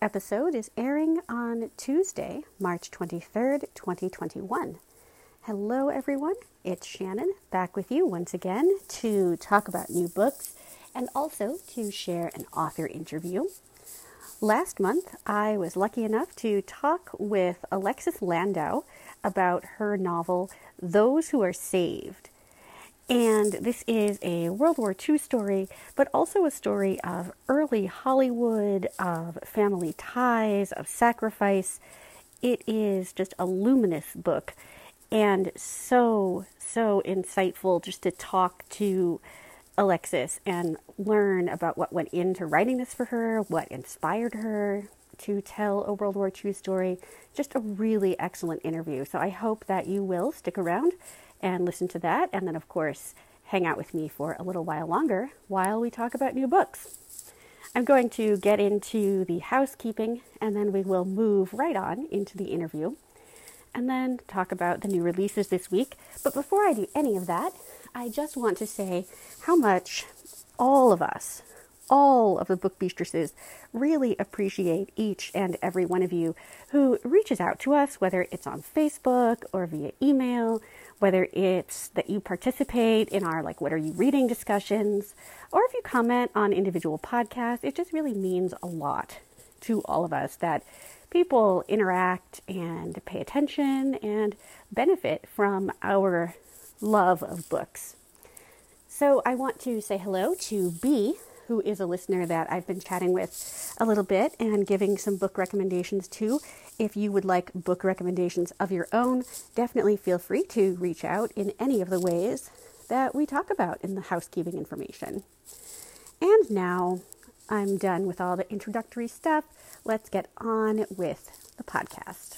Episode is airing on Tuesday, March 23rd, 2021. Hello, everyone. It's Shannon back with you once again to talk about new books and also to share an author interview. Last month, I was lucky enough to talk with Alexis Landau about her novel, Those Who Are Saved. And this is a World War II story, but also a story of early Hollywood, of family ties, of sacrifice. It is just a luminous book and so, so insightful just to talk to Alexis and learn about what went into writing this for her, what inspired her to tell a World War II story. Just a really excellent interview. So I hope that you will stick around and listen to that. And then, of course, hang out with me for a little while longer while we talk about new books. I'm going to get into the housekeeping and then we will move right on into the interview and then talk about the new releases this week. But before I do any of that, I just want to say how much all of us, all of the book bistresses, really appreciate each and every one of you who reaches out to us, whether it's on Facebook or via email whether it's that you participate in our like what are you reading discussions or if you comment on individual podcasts it just really means a lot to all of us that people interact and pay attention and benefit from our love of books. So i want to say hello to b who is a listener that I've been chatting with a little bit and giving some book recommendations to. If you would like book recommendations of your own, definitely feel free to reach out in any of the ways that we talk about in the housekeeping information. And now I'm done with all the introductory stuff. Let's get on with the podcast.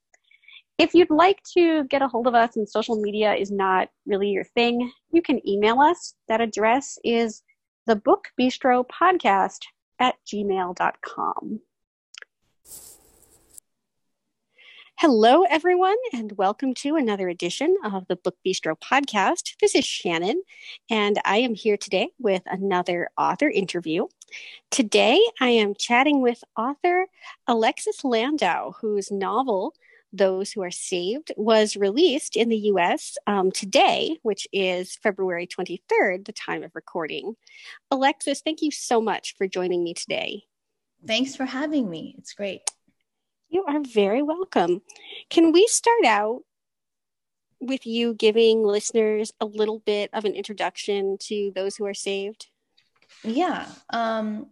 If you'd like to get a hold of us and social media is not really your thing, you can email us. That address is the Book Bistro Podcast at gmail.com. Hello, everyone, and welcome to another edition of the Book Bistro podcast. This is Shannon, and I am here today with another author interview. Today, I am chatting with author Alexis Landau, whose novel those Who Are Saved was released in the US um, today, which is February 23rd, the time of recording. Alexis, thank you so much for joining me today. Thanks for having me. It's great. You are very welcome. Can we start out with you giving listeners a little bit of an introduction to those who are saved? Yeah. Um,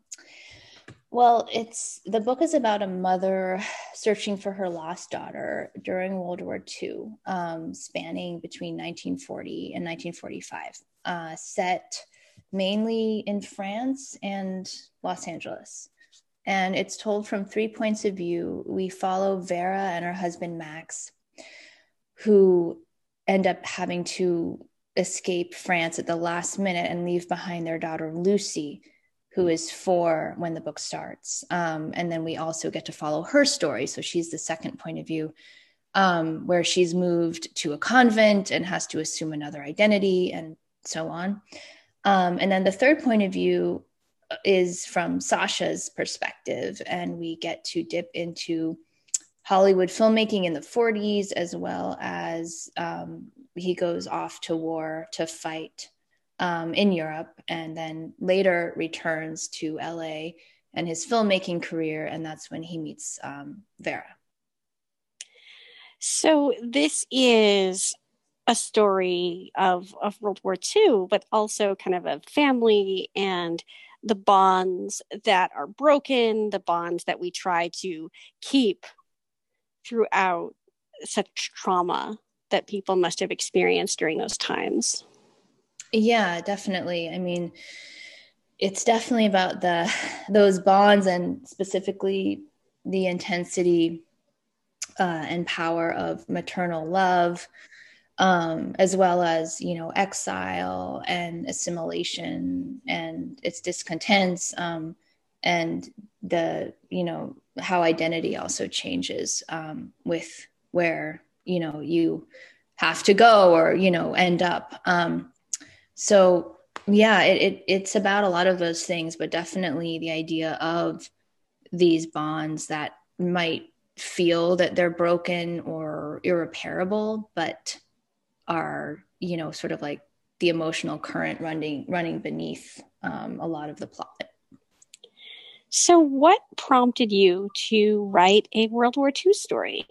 well, it's the book is about a mother searching for her lost daughter during World War II, um, spanning between 1940 and 1945, uh, set mainly in France and Los Angeles. And it's told from three points of view. We follow Vera and her husband Max, who end up having to escape France at the last minute and leave behind their daughter Lucy who is four when the book starts. Um, and then we also get to follow her story. So she's the second point of view, um, where she's moved to a convent and has to assume another identity and so on. Um, and then the third point of view is from Sasha's perspective, and we get to dip into Hollywood filmmaking in the 40s, as well as um, he goes off to war to fight um, in Europe and then later returns to LA and his filmmaking career. And that's when he meets um, Vera. So this is a story of, of World War II, but also kind of a family and the bonds that are broken, the bonds that we try to keep throughout such trauma that people must have experienced during those times. Yeah, definitely. I mean, it's definitely about the those bonds and specifically the intensity uh, and power of maternal love, um, as well as you know exile and assimilation and its discontents, um, and the you know how identity also changes um, with where you know you have to go or you know end up. Um, so yeah, it, it it's about a lot of those things, but definitely the idea of these bonds that might feel that they're broken or irreparable, but are, you know, sort of like the emotional current running running beneath um, a lot of the plot. So, what prompted you to write a World War II story?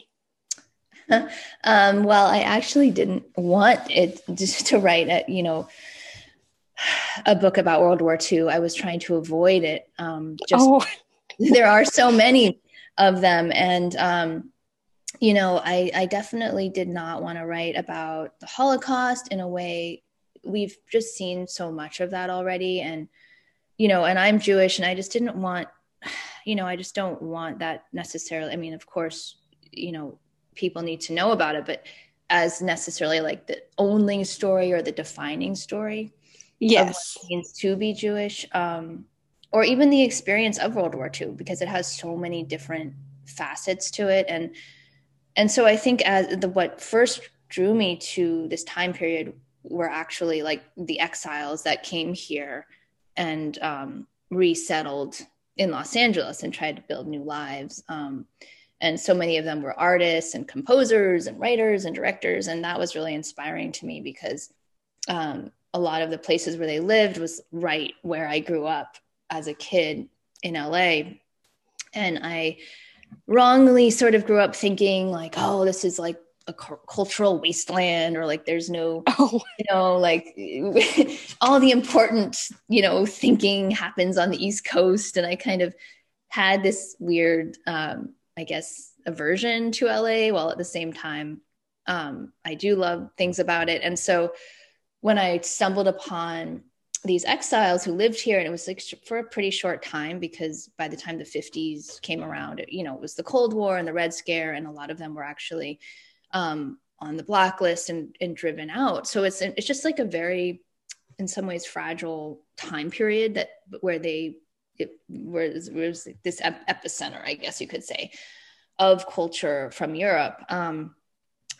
um, well, I actually didn't want it just to write a, you know, a book about World War II. I was trying to avoid it. Um, just oh. there are so many of them, and um, you know, I, I definitely did not want to write about the Holocaust in a way. We've just seen so much of that already, and you know, and I'm Jewish, and I just didn't want, you know, I just don't want that necessarily. I mean, of course, you know, people need to know about it, but as necessarily like the only story or the defining story yes. means to be jewish um, or even the experience of world war ii because it has so many different facets to it. And and so i think as the what first drew me to this time period were actually like the exiles that came here and um, resettled in los angeles and tried to build new lives. Um, and so many of them were artists and composers and writers and directors. And that was really inspiring to me because um, a lot of the places where they lived was right where I grew up as a kid in LA. And I wrongly sort of grew up thinking like, oh, this is like a cu- cultural wasteland or like there's no oh. you know like all the important you know thinking happens on the east coast and i kind of had this weird um i guess aversion to la while at the same time um i do love things about it and so when I stumbled upon these exiles who lived here, and it was like for a pretty short time because by the time the 50s came around, you know, it was the Cold War and the Red Scare, and a lot of them were actually um, on the blacklist and, and driven out. So it's it's just like a very, in some ways, fragile time period that where they it was, was this epicenter, I guess you could say, of culture from Europe. Um,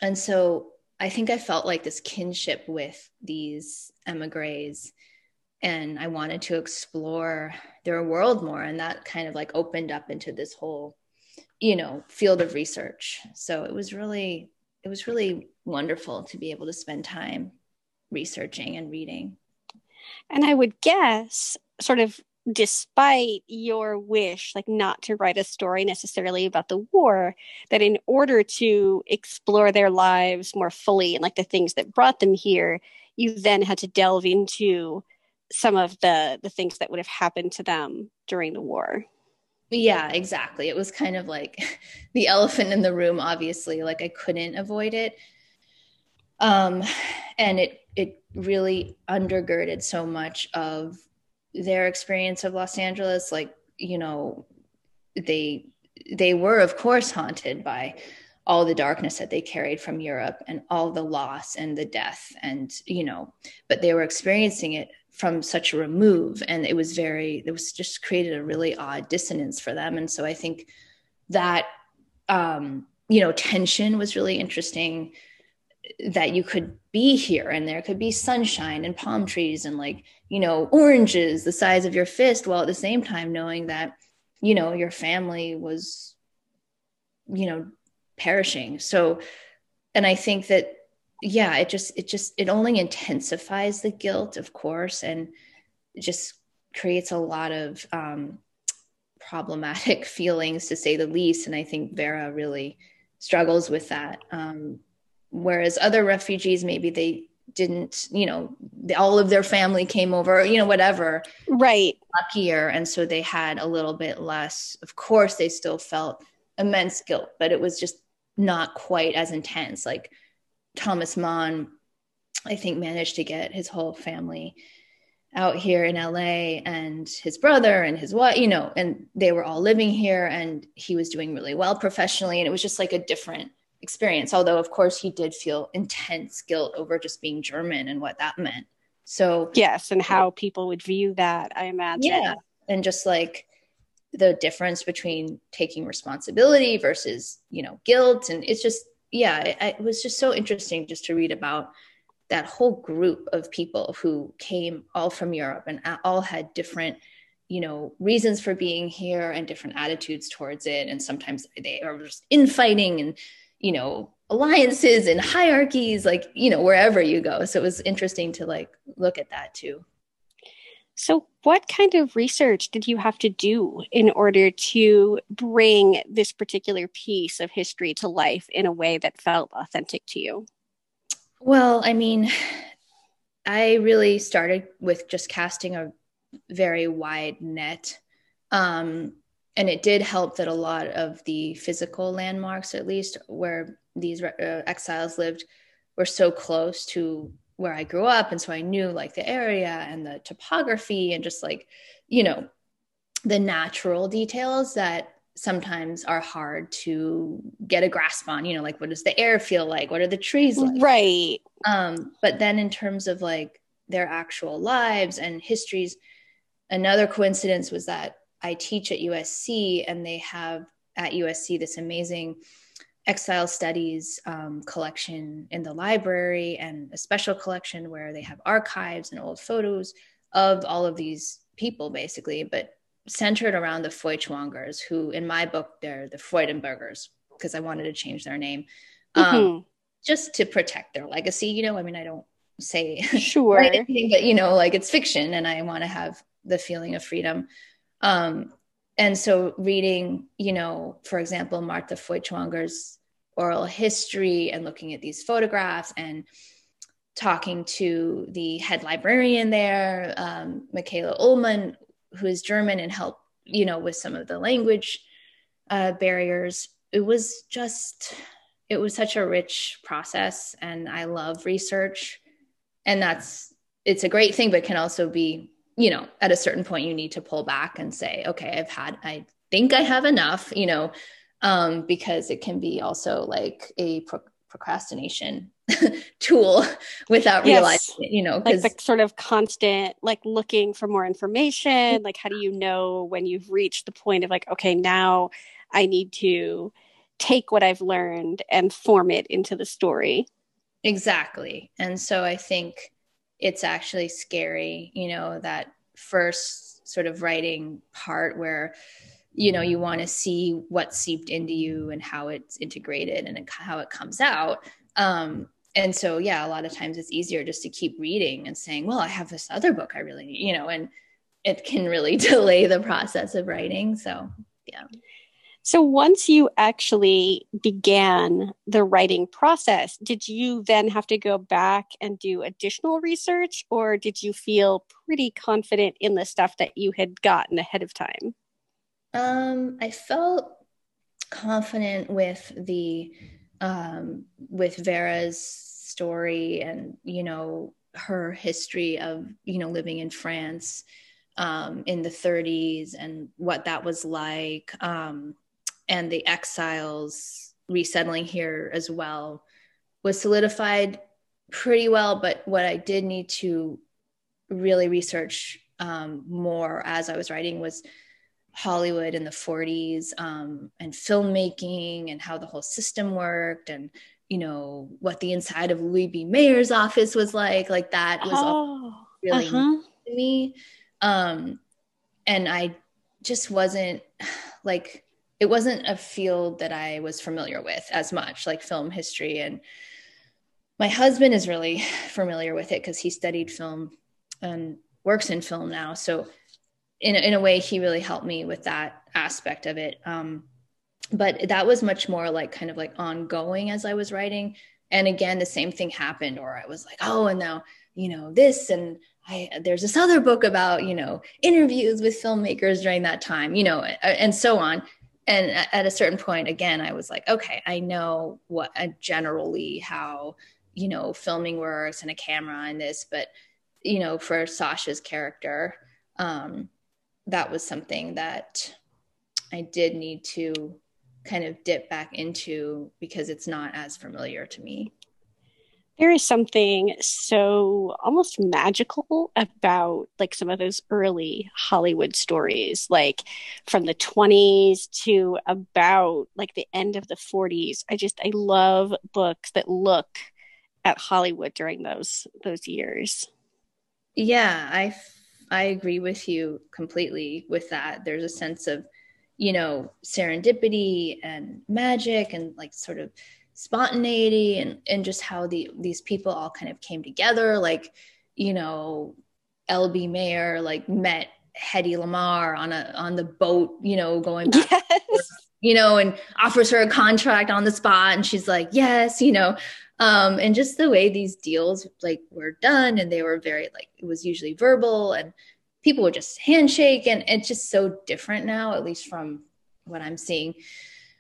and so I think I felt like this kinship with these emigres and I wanted to explore their world more. And that kind of like opened up into this whole, you know, field of research. So it was really, it was really wonderful to be able to spend time researching and reading. And I would guess, sort of despite your wish like not to write a story necessarily about the war that in order to explore their lives more fully and like the things that brought them here you then had to delve into some of the the things that would have happened to them during the war. Yeah exactly. It was kind of like the elephant in the room obviously. Like i couldn't avoid it. Um and it it really undergirded so much of their experience of Los Angeles, like, you know, they they were of course haunted by all the darkness that they carried from Europe and all the loss and the death and you know but they were experiencing it from such a remove. And it was very it was just created a really odd dissonance for them. And so I think that um you know tension was really interesting that you could be here and there could be sunshine and palm trees and like you know oranges the size of your fist while at the same time knowing that you know your family was you know perishing so and i think that yeah it just it just it only intensifies the guilt of course and just creates a lot of um problematic feelings to say the least and i think vera really struggles with that. Um, whereas other refugees, maybe they didn't, you know, all of their family came over, you know, whatever. Right. Luckier. And so they had a little bit less. Of course, they still felt immense guilt, but it was just not quite as intense. Like Thomas Mann, I think, managed to get his whole family out here in LA and his brother and his wife, you know, and they were all living here and he was doing really well professionally. And it was just like a different experience. Although, of course, he did feel intense guilt over just being German and what that meant. So, yes, and how people would view that, I imagine. Yeah. And just like the difference between taking responsibility versus, you know, guilt. And it's just, yeah, it, it was just so interesting just to read about that whole group of people who came all from Europe and all had different you know reasons for being here and different attitudes towards it and sometimes they are just infighting and you know alliances and hierarchies like you know wherever you go. So it was interesting to like look at that too. So what kind of research did you have to do in order to bring this particular piece of history to life in a way that felt authentic to you? Well, I mean, I really started with just casting a very wide net. Um, and it did help that a lot of the physical landmarks, at least where these uh, exiles lived, were so close to where I grew up. And so I knew like the area and the topography and just like, you know, the natural details that sometimes are hard to get a grasp on. You know like what does the air feel like? What are the trees like? Right. Um but then in terms of like their actual lives and histories another coincidence was that i teach at usc and they have at usc this amazing exile studies um, collection in the library and a special collection where they have archives and old photos of all of these people basically but centered around the Feuchtwangers, who in my book, they're the Freudenbergers, because I wanted to change their name. Um, mm-hmm. Just to protect their legacy, you know. I mean, I don't say sure anything, but you know, like it's fiction, and I want to have the feeling of freedom. Um, and so, reading, you know, for example, Martha Feuchtwanger's oral history, and looking at these photographs, and talking to the head librarian there, um, Michaela Ullman, who is German and help, you know, with some of the language uh, barriers. It was just, it was such a rich process. And I love research. And that's, it's a great thing, but can also be, you know, at a certain point, you need to pull back and say, okay, I've had, I think I have enough, you know, um, because it can be also like a pro- procrastination tool without yes. realizing it, you know, like the sort of constant, like looking for more information. Like, how do you know when you've reached the point of like, okay, now I need to take what I've learned and form it into the story? Exactly. And so I think it's actually scary, you know, that first sort of writing part where you know you want to see what seeped into you and how it's integrated and how it comes out. Um, and so yeah a lot of times it's easier just to keep reading and saying well i have this other book i really need you know and it can really delay the process of writing so yeah so once you actually began the writing process did you then have to go back and do additional research or did you feel pretty confident in the stuff that you had gotten ahead of time? Um i felt confident with the um, with Vera's story and you know her history of you know living in France um, in the 30s and what that was like, um, and the exiles resettling here as well was solidified pretty well. But what I did need to really research um, more as I was writing was Hollywood in the 40s um, and filmmaking and how the whole system worked and you know what the inside of Louis B. Mayer's office was like. Like that was oh, all really uh-huh. to me. Um, and I just wasn't like it wasn't a field that I was familiar with as much, like film history. And my husband is really familiar with it because he studied film and works in film now. So in, in a way, he really helped me with that aspect of it. Um, but that was much more like kind of like ongoing as I was writing. And again, the same thing happened, or I was like, oh, and now, you know, this and I, there's this other book about, you know, interviews with filmmakers during that time, you know, and so on. And at a certain point, again, I was like, okay, I know what uh, generally how, you know, filming works and a camera and this, but, you know, for Sasha's character, um, that was something that I did need to kind of dip back into because it's not as familiar to me. There is something so almost magical about like some of those early Hollywood stories, like from the 20s to about like the end of the 40s. I just I love books that look at Hollywood during those those years. Yeah, I I agree with you completely with that. There's a sense of you know serendipity and magic and like sort of spontaneity and and just how the these people all kind of came together like you know lb mayer like met hedy lamarr on a on the boat you know going back yes. you know and offers her a contract on the spot and she's like yes you know um and just the way these deals like were done and they were very like it was usually verbal and people would just handshake and it's just so different now at least from what i'm seeing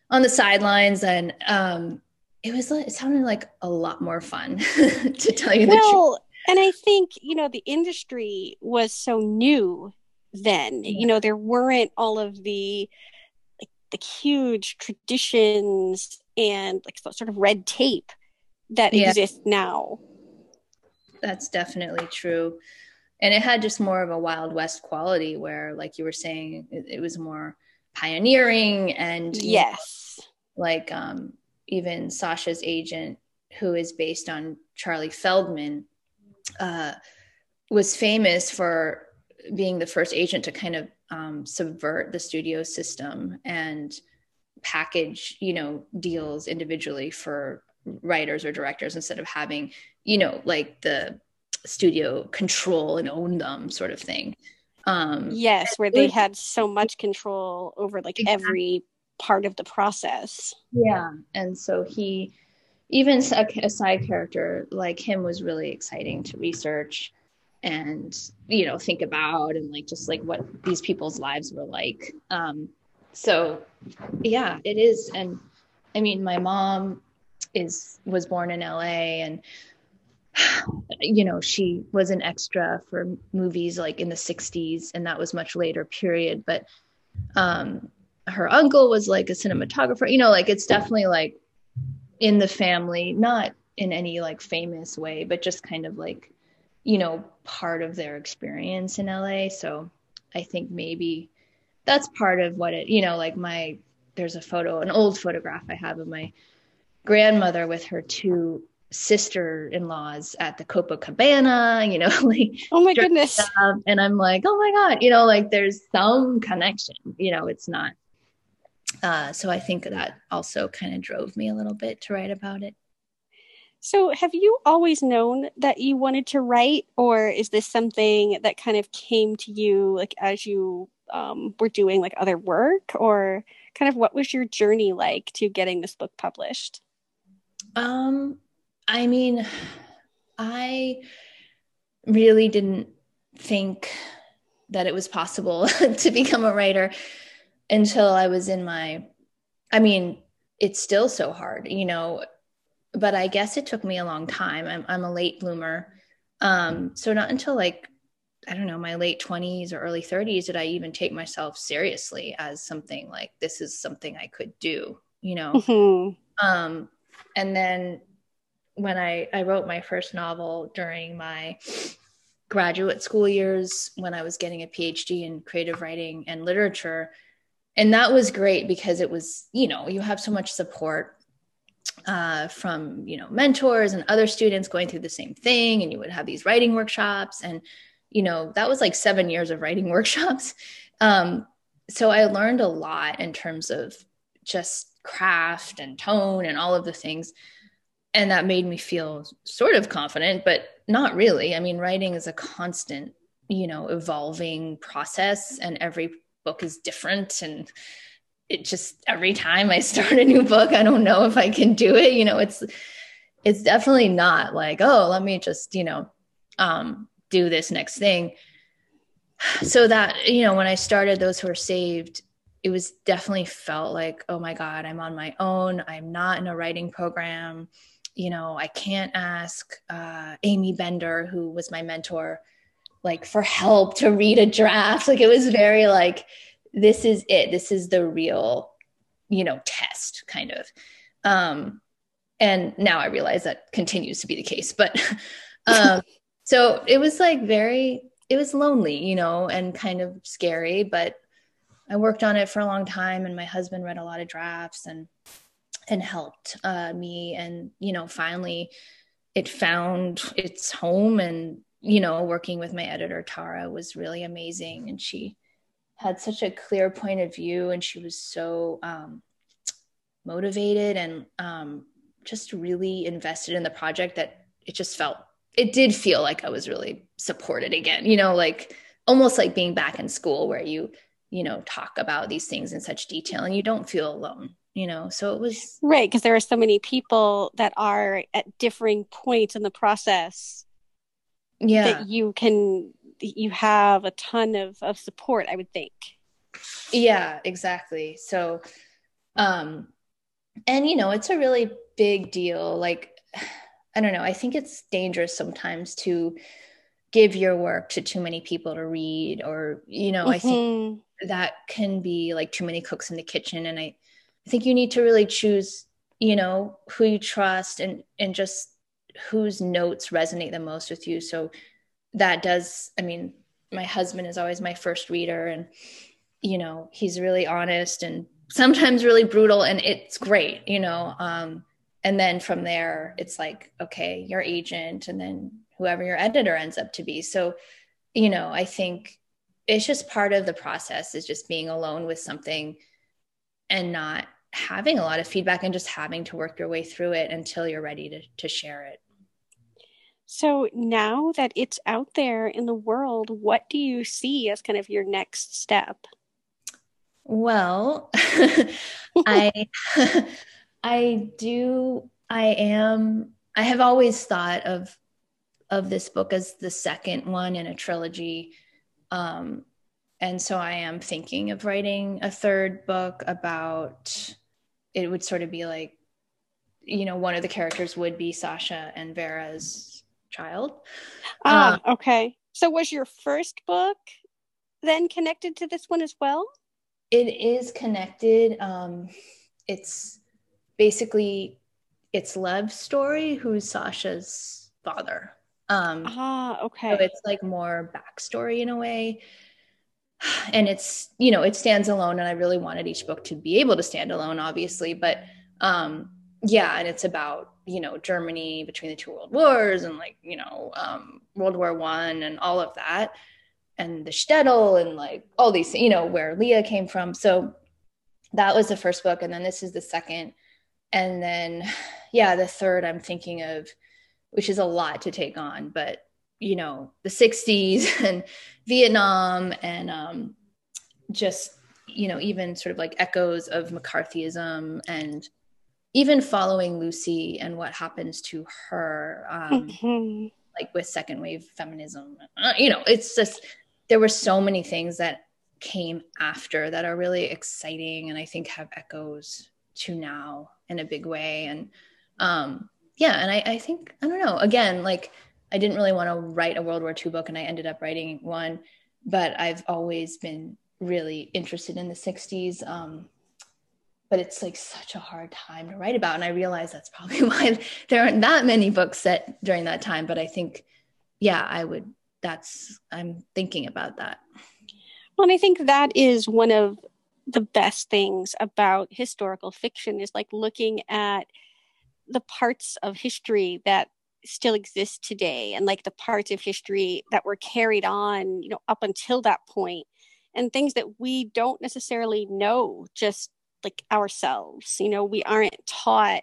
on the sidelines and um it was it sounded like a lot more fun to tell you the well, truth and i think you know the industry was so new then you know there weren't all of the like the huge traditions and like sort of red tape that yeah. exists now. That's definitely true. And it had just more of a wild west quality where like you were saying it, it was more pioneering and yes. know, like um even sasha's agent who is based on charlie feldman uh, was famous for being the first agent to kind of um, subvert the studio system and package you know deals individually for writers or directors instead of having you know like the studio control and own them sort of thing um yes where they had so much control over like exactly. every part of the process. Yeah and so he even a, a side character like him was really exciting to research and you know think about and like just like what these people's lives were like. Um so yeah it is. And i mean my mom is was born in la and you know, she was an extra for movies like in the 60s, and that was much later period. But um, her uncle was like a cinematographer, you know, like it's definitely like in the family, not in any like famous way, but just kind of like, you know, part of their experience in LA. So I think maybe that's part of what it, you know, like my, there's a photo, an old photograph I have of my grandmother with her two sister-in-laws at the Copacabana, you know, like oh my goodness. And I'm like, oh my God, you know, like there's some connection, you know, it's not. Uh, so I think that also kind of drove me a little bit to write about it. So have you always known that you wanted to write, or is this something that kind of came to you like as you um, were doing like other work, or kind of what was your journey like to getting this book published? Um, I mean, I really didn't think that it was possible to become a writer until I was in my, I mean, it's still so hard, you know, but I guess it took me a long time. I'm, I'm a late bloomer. Um, so not until like, I don't know, my late 20s or early 30s did I even take myself seriously as something like this is something I could do, you know? Mm-hmm. Um, and then when I, I wrote my first novel during my graduate school years when I was getting a PhD in creative writing and literature. And that was great because it was, you know, you have so much support uh, from, you know, mentors and other students going through the same thing. And you would have these writing workshops. And, you know, that was like seven years of writing workshops. Um, so I learned a lot in terms of just craft and tone and all of the things and that made me feel sort of confident but not really i mean writing is a constant you know evolving process and every book is different and it just every time I start a new book, I don't know if I can do it. You know, it's it's definitely not like, oh, let me just, you know, um, do this next thing. So that, you know, when I started Those Who Are Saved, it was definitely felt like, oh my God, I'm on my own. I'm not in a writing program. You know, I can't ask uh, Aimee Bender, who was my mentor, like for help to read a draft. Like it was very like, this is it. This is the real, you know, test kind of. Um, and now I realize that continues to be the case. But um, so it was like very, it was lonely, you know, and kind of scary. But I worked on it for a long time, and my husband read a lot of drafts and and helped uh, me. And you know, finally, it found its home. And you know, working with my editor Tara was really amazing, and she had such a clear point of view, and she was so um, motivated and um, just really invested in the project that it just felt it did feel like I was really supported again, you know, like almost like being back in school where you, you know, talk about these things in such detail and you don't feel alone, you know. So it was right because there are so many people that are at differing points in the process. Yeah. That you can you have a ton of of support, I would think. Yeah, exactly. So um and you know, it's a really big deal. Like, I don't know, I think it's dangerous sometimes to give your work to too many people to read, or, you know, mm-hmm. I think mm-hmm. that can be like too many cooks in the kitchen. And I, I think you need to really choose, you know, who you trust and, and just whose notes resonate the most with you. So that does, I mean, my husband is always my first reader and, you know, he's really honest and sometimes really brutal and it's great, you know. Um, and then from there it's like okay your agent and then whoever your editor ends up to be so you know i think it's just part of the process is just being alone with something and not having a lot of feedback and just having to work your way through it until you're ready to, to share it so now that it's out there in the world what do you see as kind of your next step well i I do. I am. I have always thought of of this book as the second one in a trilogy, um, and so I am thinking of writing a third book about. It would sort of be like, you know, one of the characters would be Sasha and Vera's child. Ah, um, okay. So was your first book then connected to this one as well? It is connected. Um, it's basically it's Lev's story, who's Sasha's father. Um, ah, okay. So it's like more backstory in a way. And it's, you know, it stands alone. And I really wanted each book to be able to stand alone, obviously. But um, yeah, and it's about, you know, Germany between the two world wars and like, you know, um, World War One and all of that. And the shtetl and like all these, you know, where Leah came from. So that was the first book. And then this is the second and then yeah the third i'm thinking of which is a lot to take on but you know the 60s and vietnam and um, just you know even sort of like echoes of mccarthyism and even following lucy and what happens to her um, mm-hmm. like with second wave feminism uh, you know it's just there were so many things that came after that are really exciting and i think have echoes to now in a big way and um yeah and I, I think i don't know again like i didn't really want to write a world war ii book and i ended up writing one but i've always been really interested in the 60s um but it's like such a hard time to write about and i realize that's probably why there aren't that many books set during that time but i think yeah i would that's i'm thinking about that. Well and i think that is one of the best things about historical fiction is like looking at the parts of history that still exist today and like the parts of history that were carried on you know up until that point and things that we don't necessarily know just like ourselves you know we aren't taught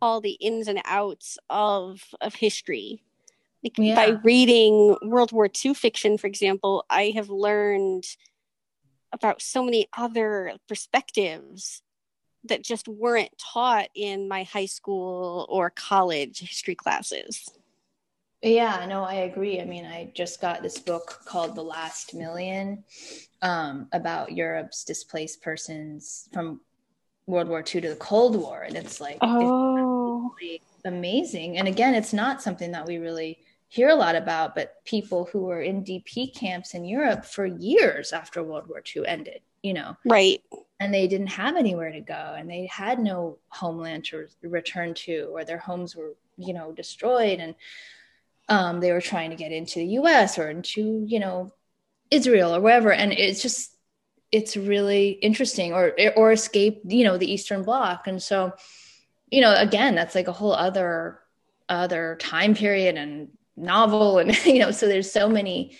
all the ins and outs of of history like yeah. by reading world war ii fiction for example i have learned about so many other perspectives that just weren't taught in my high school or college history classes. Yeah, no, I agree. I mean, I just got this book called The Last Million um, about Europe's displaced persons from World War II to the Cold War. And it's like, oh, it's amazing. And again, it's not something that we really hear a lot about, but people who were in DP camps in Europe for years after World War II ended, you know? Right. And they didn't have anywhere to go and they had no homeland to return to, or their homes were, you know, destroyed. And um, they were trying to get into the US or into, you know, Israel or wherever. And it's just, it's really interesting or, or escape, you know, the Eastern bloc. And so, you know, again, that's like a whole other, other time period and novel. And, you know, so there's so many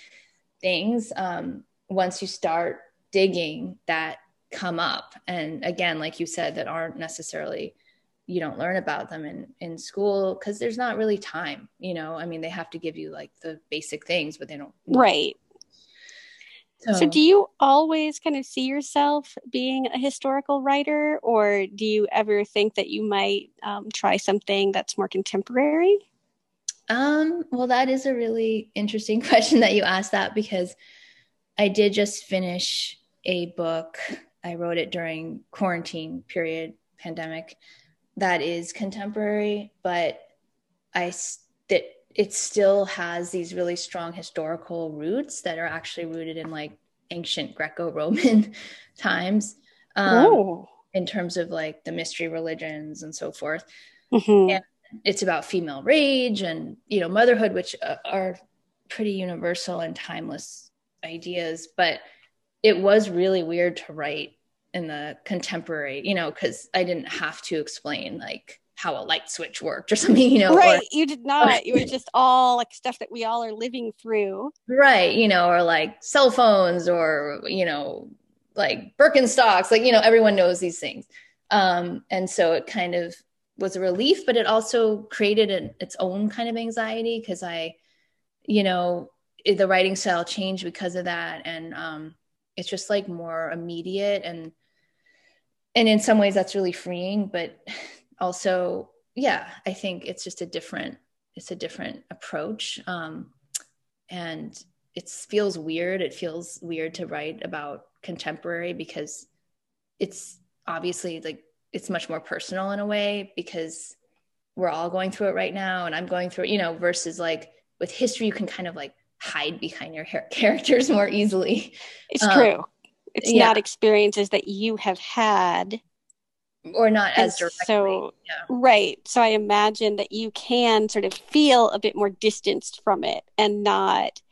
things um, once you start digging that come up. And again, like you said, that aren't necessarily you don't learn about them in in school because there's not really time you know? I mean they have to give you like the basic things but they don't right. So, so do you always kind of see yourself being a historical writer or do you ever think that you might um, try something that's more contemporary? Um well that is a really interesting question that you asked that because i did just finish a book. I wrote it during quarantine period pandemic that is contemporary, but I that it still has these really strong historical roots that are actually rooted in like ancient Greco-Roman times. Um, oh. in terms of like the mystery religions and so forth. Mm-hmm. And it's about female rage and you know motherhood, which uh, are pretty universal and timeless ideas. But it was really weird to write in the contemporary, you know, because I didn't have to explain like how a light switch worked or something, you know. Right. Or, you did not. it was just all like stuff that we all are living through. Right. You know, or like cell phones or, you know, like Birkenstocks, like, you know, everyone knows these things. Um, and so it kind of was a relief, but it also created an, its own kind of anxiety because I, you know, the writing style changed because of that. And um, it's just like more immediate and and in some ways that's really freeing but also yeah i think it's just a different it's a different approach. Um, and it feels weird. It feels weird to write about contemporary because it's obviously like it's much more personal in a way because we're all going through it right now and i'm going through it you know versus like with history you can kind of like hide behind your characters more easily. It's um, true it's yeah. not experiences that you have had or not and as directly. So, yeah. right. So I imagine that you can sort of feel a bit more distanced from it and not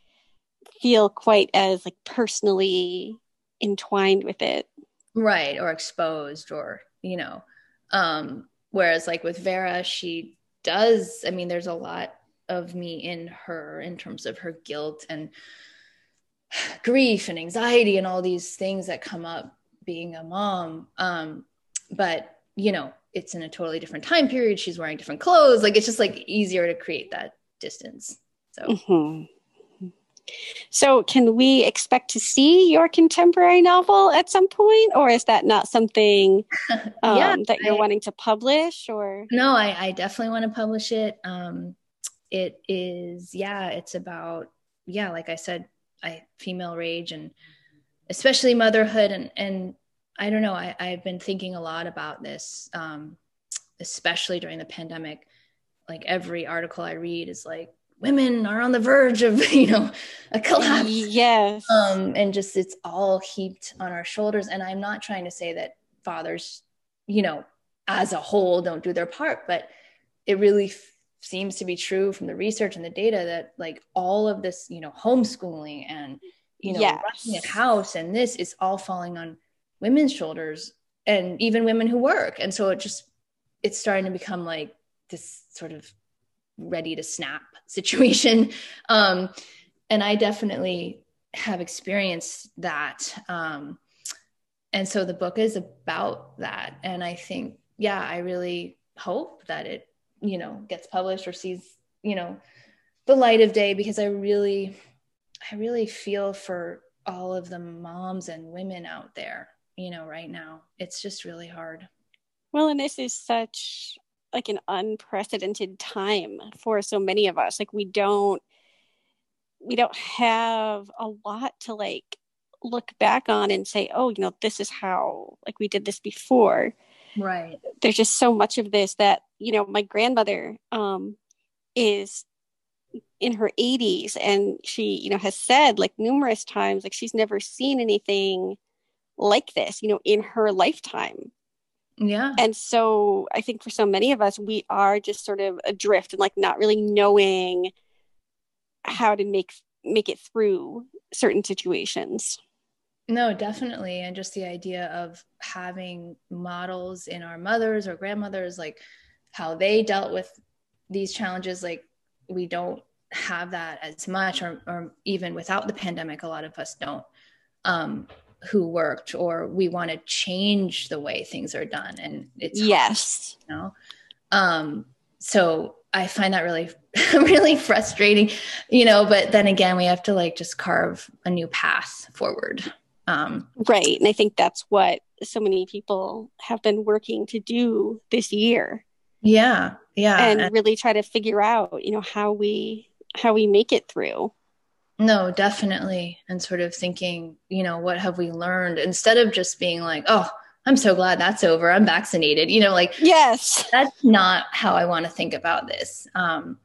feel quite as like personally entwined with it. Right. Or exposed or, you know, um, whereas like with Vera, she does, I mean, there's a lot of me in her in terms of her guilt and grief and anxiety and all these things that come up being a mom um but you know it's in a totally different time period she's wearing different clothes like it's just like easier to create that distance so mm-hmm. So, can we expect to see your contemporary novel at some point, or is that not something um, yeah, that you're I, wanting to publish? Or no, I, I definitely want to publish it. Um, it is, yeah, it's about, yeah, like I said, I female rage and especially motherhood and and I don't know. I, I've been thinking a lot about this, um, especially during the pandemic. Like every article I read is like, women are on the verge of, you know, a collapse. Yes. Um, and just it's all heaped on our shoulders. And I'm not trying to say that fathers, you know, as a whole don't do their part, but it really seems to be true from the research and the data that like all of this, you know, homeschooling and you know, yes. running a house and this is all falling on women's shoulders and even women who work. And so it just it's starting to become like this sort of ready to snap situation. Um, and I definitely have experienced that. Um, and so the book is about that. And I think, yeah, I really hope that it, you know, gets published or sees, you know, the light of day because I really, I really feel for all of the moms and women out there, you know, right now. It's just really hard. Well, and this is such like an unprecedented time for so many of us. Like we don't we don't have a lot to like look back on and say, oh, you know, this is how like we did this before. Right. There's just so much of this that, you know, my grandmother um is in her 80s and she you know has said like numerous times like she's never seen anything like this you know in her lifetime. Yeah. And so i think for so many of us we are just sort of adrift and like not really knowing how to make make it through certain situations no definitely. And just the idea of having models in our mothers or grandmothers like how they dealt with these challenges like we don't have that as much or, or even without the pandemic a lot of us don't um, who worked or we want to change the way things are done. And it's yes. hard, you know? Um, so i find that really really frustrating you know but then again we have to like just carve a new path forward um, right. And i think that's what so many people have been working to do this year. Yeah. Yeah. And, and really try to figure out you know how we how we make it through. No definitely. And sort of thinking you know what have we learned? Instead of just being like oh i'm so glad that's over. I'm vaccinated. You know like yes. that's not how i want to think about this. Um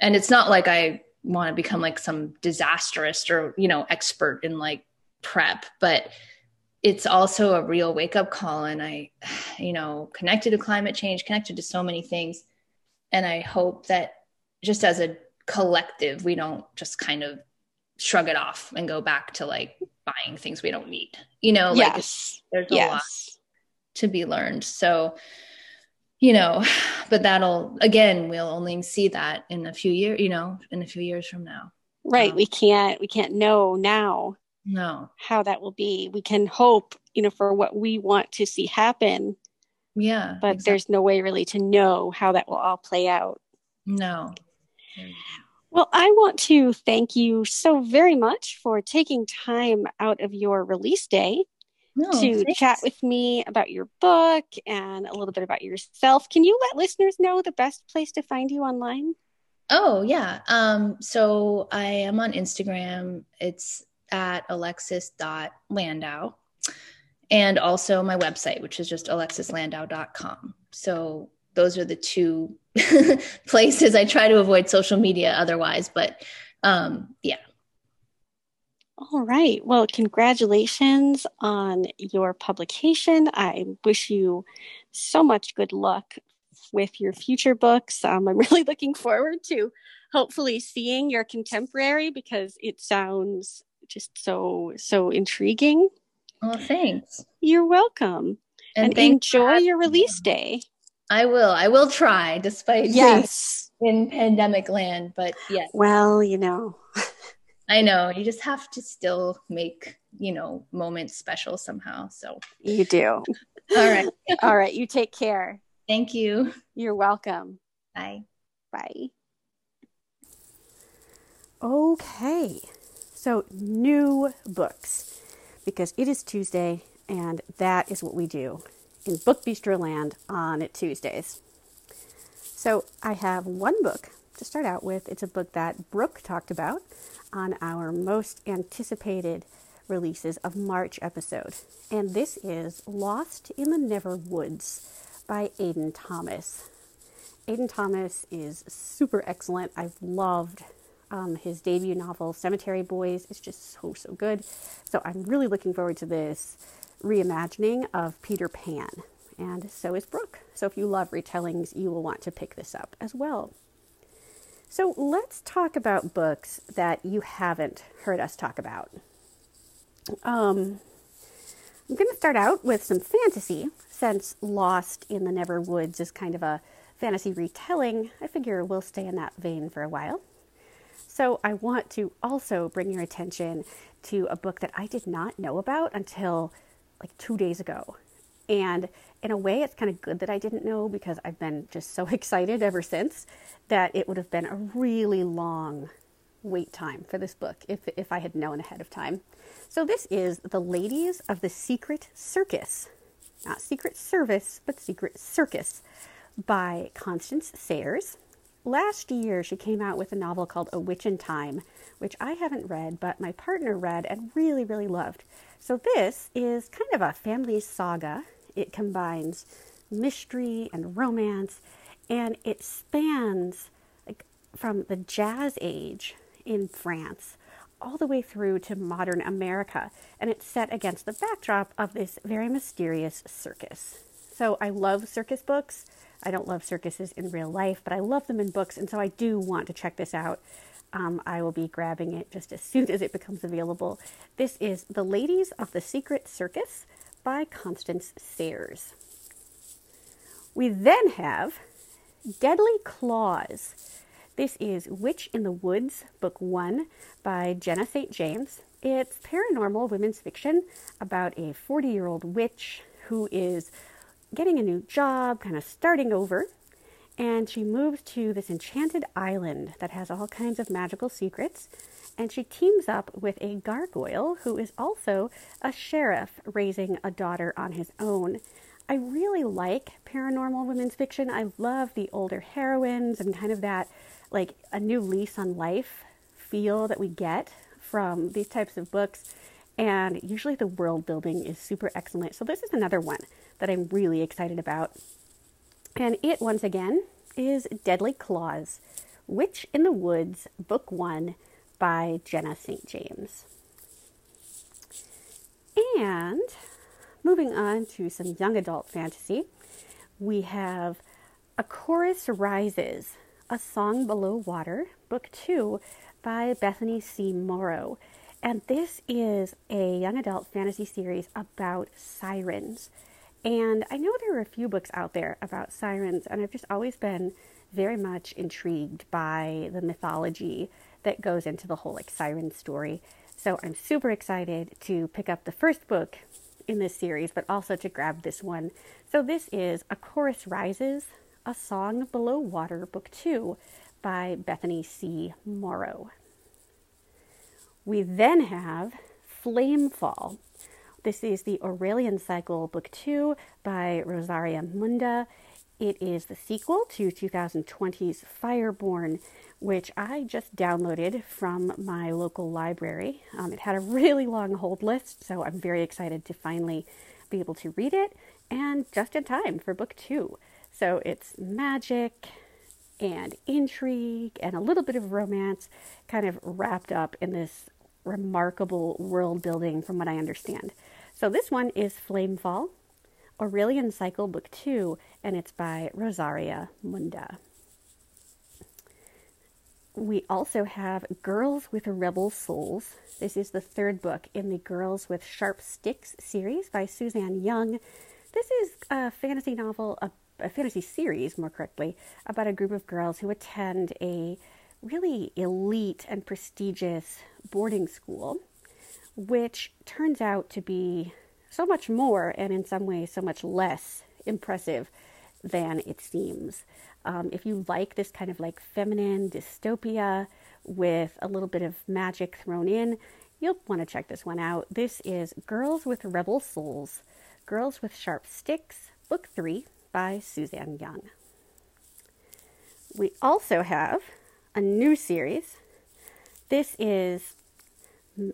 and it's not like i want to become like some disastrous or you know expert in like prep but it's also a real wake up call. And i you know connected to climate change connected to so many things. And i hope that just as a collective we don't just kind of shrug it off and go back to like buying things we don't need. You know like yes. there's a yes. lot to be learned. So you know but that'll again we'll only see that in a few years you know in a few years from now. Right. Um, we can't we can't know now no how that will be we can hope you know for what we want to see happen yeah but exactly. there's no way really to know how that will all play out no well, I want to thank you so very much for taking time out of your release day no, to thanks. chat with me about your book and a little bit about yourself. Can you let listeners know the best place to find you online? Oh, yeah. Um, so I am on Instagram. It's at alexis.landau and also my website, which is just alexislandau.com. So those are the two places I try to avoid social media otherwise, but um, yeah. All right. Well, congratulations on your publication. I wish you so much good luck with your future books. Um, I'm really looking forward to hopefully seeing your contemporary because it sounds just so so intriguing. Oh, thanks. You're welcome. And, and enjoy your release day. I will. I will try, despite yes in pandemic land. But yes. Well, you know. I know. You just have to still make you know moments special somehow. So you do. All right. All right. You take care. Thank you. You're welcome. Bye. Bye. Okay. So, new books, because it is Tuesday, and that is what we do in Book Bistro Land on Tuesdays. So I have one book to start out with. It's a book that Brooke talked about on our most anticipated releases of March episode. And this is Lost in the Never Woods by Aiden Thomas. Aiden Thomas is super excellent. I've loved um, his debut novel, Cemetery Boys. is just so, so good. So I'm really looking forward to this reimagining of Peter Pan. And so is Brooke. So if you love retellings, you will want to pick this up as well. So let's talk about books that you haven't heard us talk about. Um, I'm going to start out with some fantasy, since Lost in the Never Woods is kind of a fantasy retelling. I figure we'll stay in that vein for a while. So I want to also bring your attention to a book that I did not know about until like two days ago. And in a way, it's kind of good that I didn't know because I've been just so excited ever since that it would have been a really long wait time for this book if, if I had known ahead of time. So, this is The Ladies of the Secret Circus. Not Secret Service, but Secret Circus by Constance Sayers. Last year, she came out with a novel called A Witch in Time, which I haven't read, but my partner read and really, really loved. So, this is kind of a family saga. It combines mystery and romance, and it spans like from the jazz age in France all the way through to modern America, and it's set against the backdrop of this very mysterious circus. So I love circus books. I don't love circuses in real life, but I love them in books, and so I do want to check this out. Um, I will be grabbing it just as soon as it becomes available. This is The Ladies of the Secret Circus by Constance Sayers. We then have Deadly Claws. This is Witch in the Woods, Book One by Jenna St. James. It's paranormal women's fiction about a 40 year old witch who is getting a new job, kind of starting over. And she moves to this enchanted island that has all kinds of magical secrets. And she teams up with a gargoyle who is also a sheriff raising a daughter on his own. I really like paranormal women's fiction. I love the older heroines and kind of that like a new lease on life feel that we get from these types of books. And usually the world building is super excellent. So this is another one that I'm really excited about. And it, once again, is Deadly Claws Witch in the Woods, Book One by Jenna St. James. And moving on to some young adult fantasy, we have A Chorus Rises, A Song Below Water, Book Two by Bethany C. Morrow. And this is a young adult fantasy series about sirens. And I know there are a few books out there about sirens, and I've just always been very much intrigued by the mythology that goes into the whole like siren story. So I'm super excited to pick up the first book in this series, but also to grab this one. So this is A Chorus Rises, A Song Below Water, Book 2 by Bethany C. Morrow. We then have Flamefall this is the Aurelian Cycle, Book 2 by Rosaria Munda. It is the sequel to 2020's Fireborne, which I just downloaded from my local library. Um, it had a really long hold list, so I'm very excited to finally be able to read it, and just in time for book two. So it's magic and intrigue and a little bit of romance kind of wrapped up in this remarkable world building, from what I understand. So this one is Flamefall, Aurelian Cycle Book 2, and it's by Rosaria Munda. We also have Girls with Rebel Souls. This is the third book in the Girls with Sharp Sticks series by Suzanne Young. This is a fantasy novel, a, a fantasy series, more correctly, about a group of girls who attend a really elite and prestigious boarding school which turns out to be so much more and in some ways so much less impressive than it seems. Um, if you like this kind of like feminine dystopia with a little bit of magic thrown in, you'll want to check this one out. This is Girls with Rebel Souls, Girls with Sharp Sticks, Book 3 by Suzanne Young. We also have a new series. This is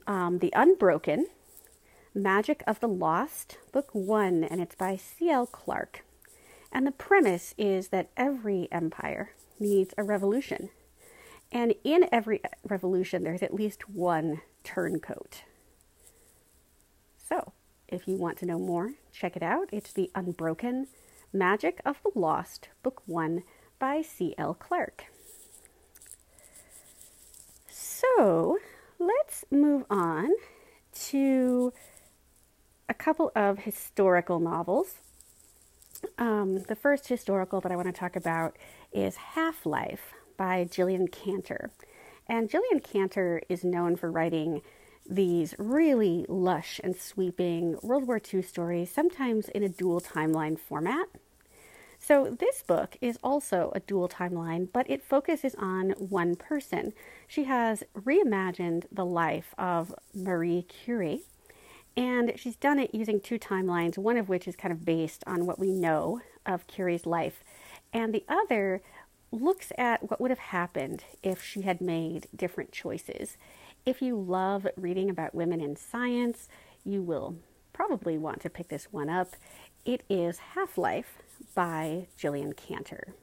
um, The Unbroken Magic of the Lost, Book One, and it's by C.L. Clark. And the premise is that every empire needs a revolution. And in every revolution, there's at least one turncoat. So, if you want to know more, check it out. It's The Unbroken Magic of the Lost, Book One by C.L. Clark. So, let's move on to a couple of historical novels. Um, the first historical that I want to talk about is Half Life by Jillian Cantor. And Jillian Cantor is known for writing these really lush and sweeping World War II stories, sometimes in a dual timeline format. So, this book is also a dual timeline, but it focuses on one person. She has reimagined the life of Marie Curie, and she's done it using two timelines, one of which is kind of based on what we know of Curie's life, and the other looks at what would have happened if she had made different choices. If you love reading about women in science, you will probably want to pick this one up. It is Half Life by Jillian Cantor.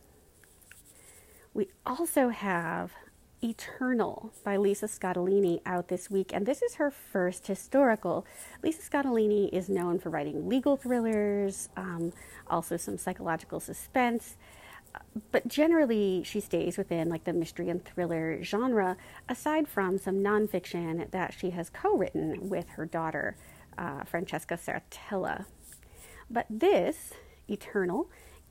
We also have Eternal by Lisa Scottoline out this week, and this is her first historical. Lisa Scottoline is known for writing legal thrillers, um, also some psychological suspense, but generally she stays within like the mystery and thriller genre, aside from some nonfiction that she has co-written with her daughter, uh, Francesca Serritella. But this Eternal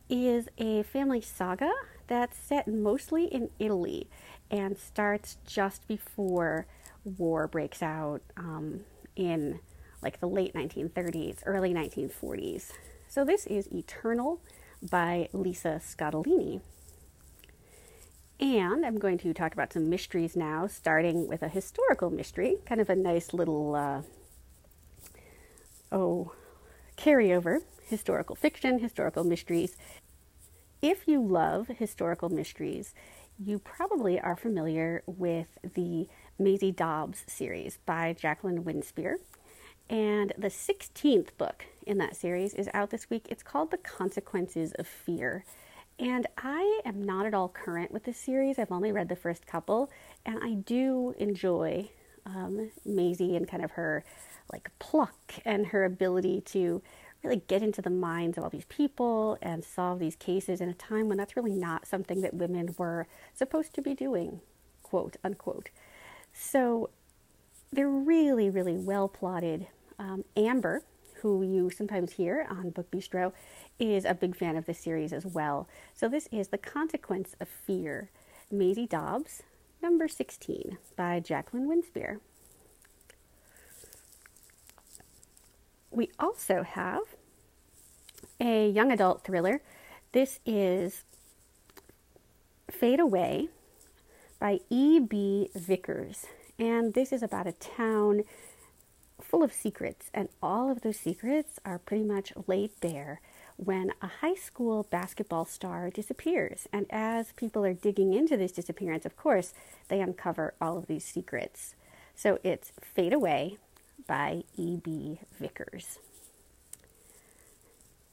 is a family saga that's set mostly in Italy and starts just before war breaks out um, in like the late 1930s, early 1940s. So this is Eternal by Lisa Scottoline. And I'm going to talk about some mysteries now, starting with a historical mystery, kind of a nice little, uh, oh, carryover historical fiction, historical mysteries. If you love historical mysteries, you probably are familiar with the Maisie Dobbs series by Jacqueline Winspear. And the 16th book in that series is out this week. It's called The Consequences of Fear. And I am not at all current with this series. I've only read the first couple, and I do enjoy um, Maisie and kind of her like pluck and her ability to really get into the minds of all these people and solve these cases in a time when that's really not something that women were supposed to be doing, quote unquote. So they're really, really well plotted. Um, Amber, who you sometimes hear on Book Bistro, is a big fan of this series as well. So this is The Consequence of Fear, Maisie Dobbs, number 16 by Jacqueline Winspear. we also have a young adult thriller. This is Fade Away by E.B. Vickers. And this is about a town full of secrets, and all of those secrets are pretty much laid bare when a high school basketball star disappears. And as people are digging into this disappearance, of course, they uncover all of these secrets. So it's Fade Away by E.B. Vickers.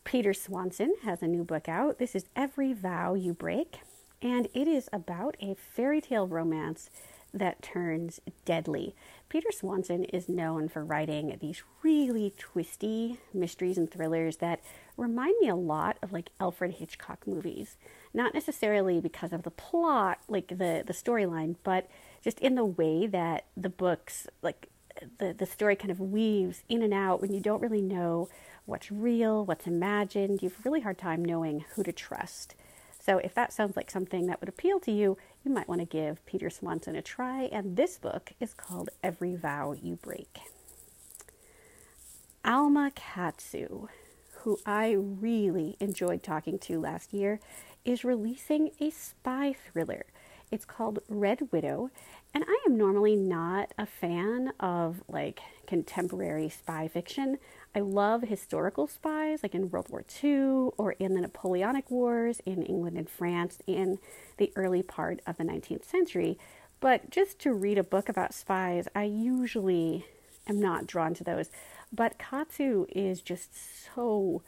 Peter Swanson has a new book out. This is Every Vow You Break, and it is about a fairy tale romance that turns deadly. Peter Swanson is known for writing these really twisty mysteries and thrillers that remind me a lot of like Alfred Hitchcock movies. Not necessarily because of the plot, like the the storyline, but just in the way that the books like the, the story kind of weaves in and out when you don't really know what's real, what's imagined. You have a really hard time knowing who to trust. So, if that sounds like something that would appeal to you, you might want to give Peter Swanson a try. And this book is called Every Vow You Break. Alma Katsu, who I really enjoyed talking to last year, is releasing a spy thriller. It's called Red Widow, and I am normally not a fan of like contemporary spy fiction. I love historical spies, like in World War II or in the Napoleonic Wars in England and France in the early part of the 19th century. But just to read a book about spies, I usually am not drawn to those. But Katsu is just so,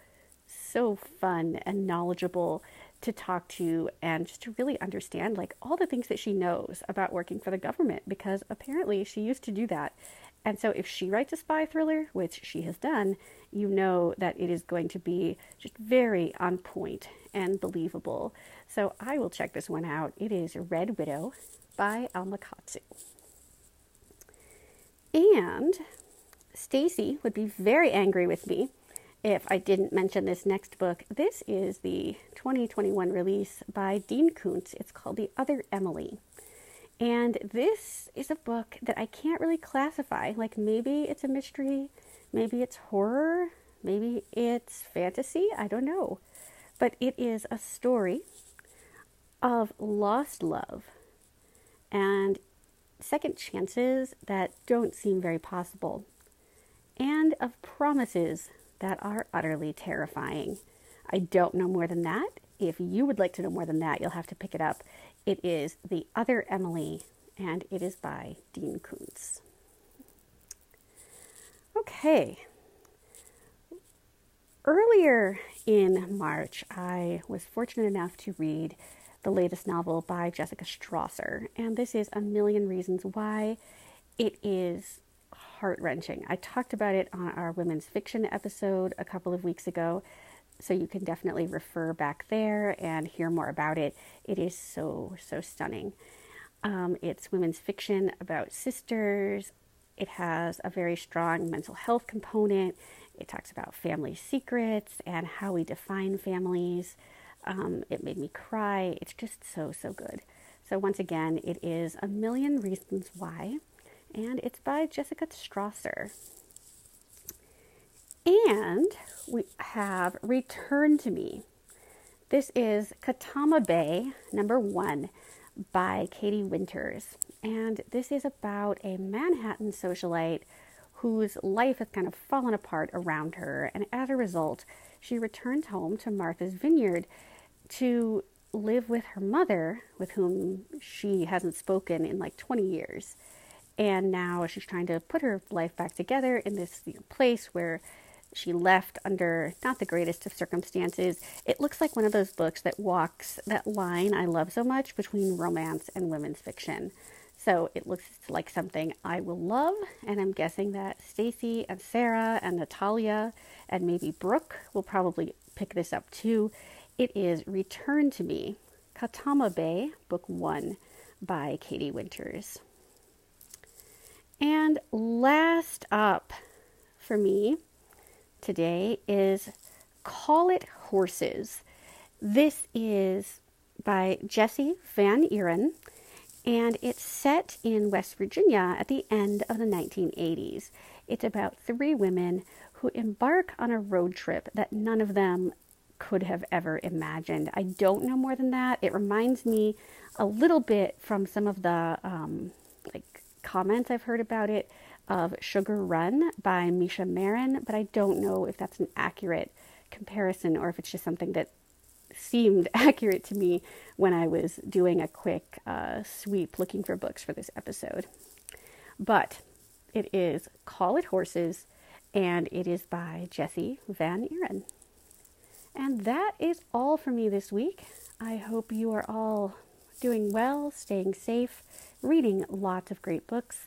so fun and knowledgeable to talk to and just to really understand like all the things that she knows about working for the government because apparently she used to do that. And so if she writes a spy thriller, which she has done, you know that it is going to be just very on point and believable. So I will check this one out. It is Red Widow by Alma Katsu. And Stacy would be very angry with me if I didn't mention this next book. This is the 2021 release by Dean Koontz. It's called The Other Emily. And this is a book that I can't really classify. Like maybe it's a mystery, maybe it's horror, maybe it's fantasy, I don't know. but it is a story of lost love and second chances that don't seem very possible, and of promises that are utterly terrifying. I don't know more than that. If you would like to know more than that, you'll have to pick it up. It is The Other Emily, and it is by Dean Koontz. Okay. Earlier in March, I was fortunate enough to read the latest novel by Jessica Strawser, and this is A Million Reasons Why. It is heart wrenching. I talked about it on our women's fiction episode a couple of weeks ago, so you can definitely refer back there and hear more about it. It is so, so stunning. Um, it's women's fiction about sisters. It has a very strong mental health component. It talks about family secrets and how we define families. Um, it made me cry. It's just so, so good. So, once again, it is A Million Reasons Why, and it's by Jessica Strawser. And we have Return to Me. This is Katama Bay, number one, by Katie Winters. And this is about a Manhattan socialite whose life has kind of fallen apart around her. And as a result, she returns home to Martha's Vineyard to live with her mother, with whom she hasn't spoken in like 20 years. And now she's trying to put her life back together in this place where she left under not the greatest of circumstances. It looks like one of those books that walks that line I love so much between romance and women's fiction. So it looks like something I will love, and I'm guessing that Stacy and Sarah and Natalia and maybe Brooke will probably pick this up too. It is Return to Me, Katama Bay, Book One by Katie Winters. And last up for me today is Call It Horses. This is by Jessie Van Eeren, and it's set in West Virginia at the end of the 1980s. It's about three women who embark on a road trip that none of them could have ever imagined. I don't know more than that. It reminds me a little bit from some of the um, like comments I've heard about it of Sugar Run by Mesha Maren, but I don't know if that's an accurate comparison or if it's just something that seemed accurate to me when I was doing a quick uh, sweep looking for books for this episode. But it is Call It Horses, and it is by Jesse Van Eeren. And that is all for me this week. I hope you are all doing well, staying safe, reading lots of great books.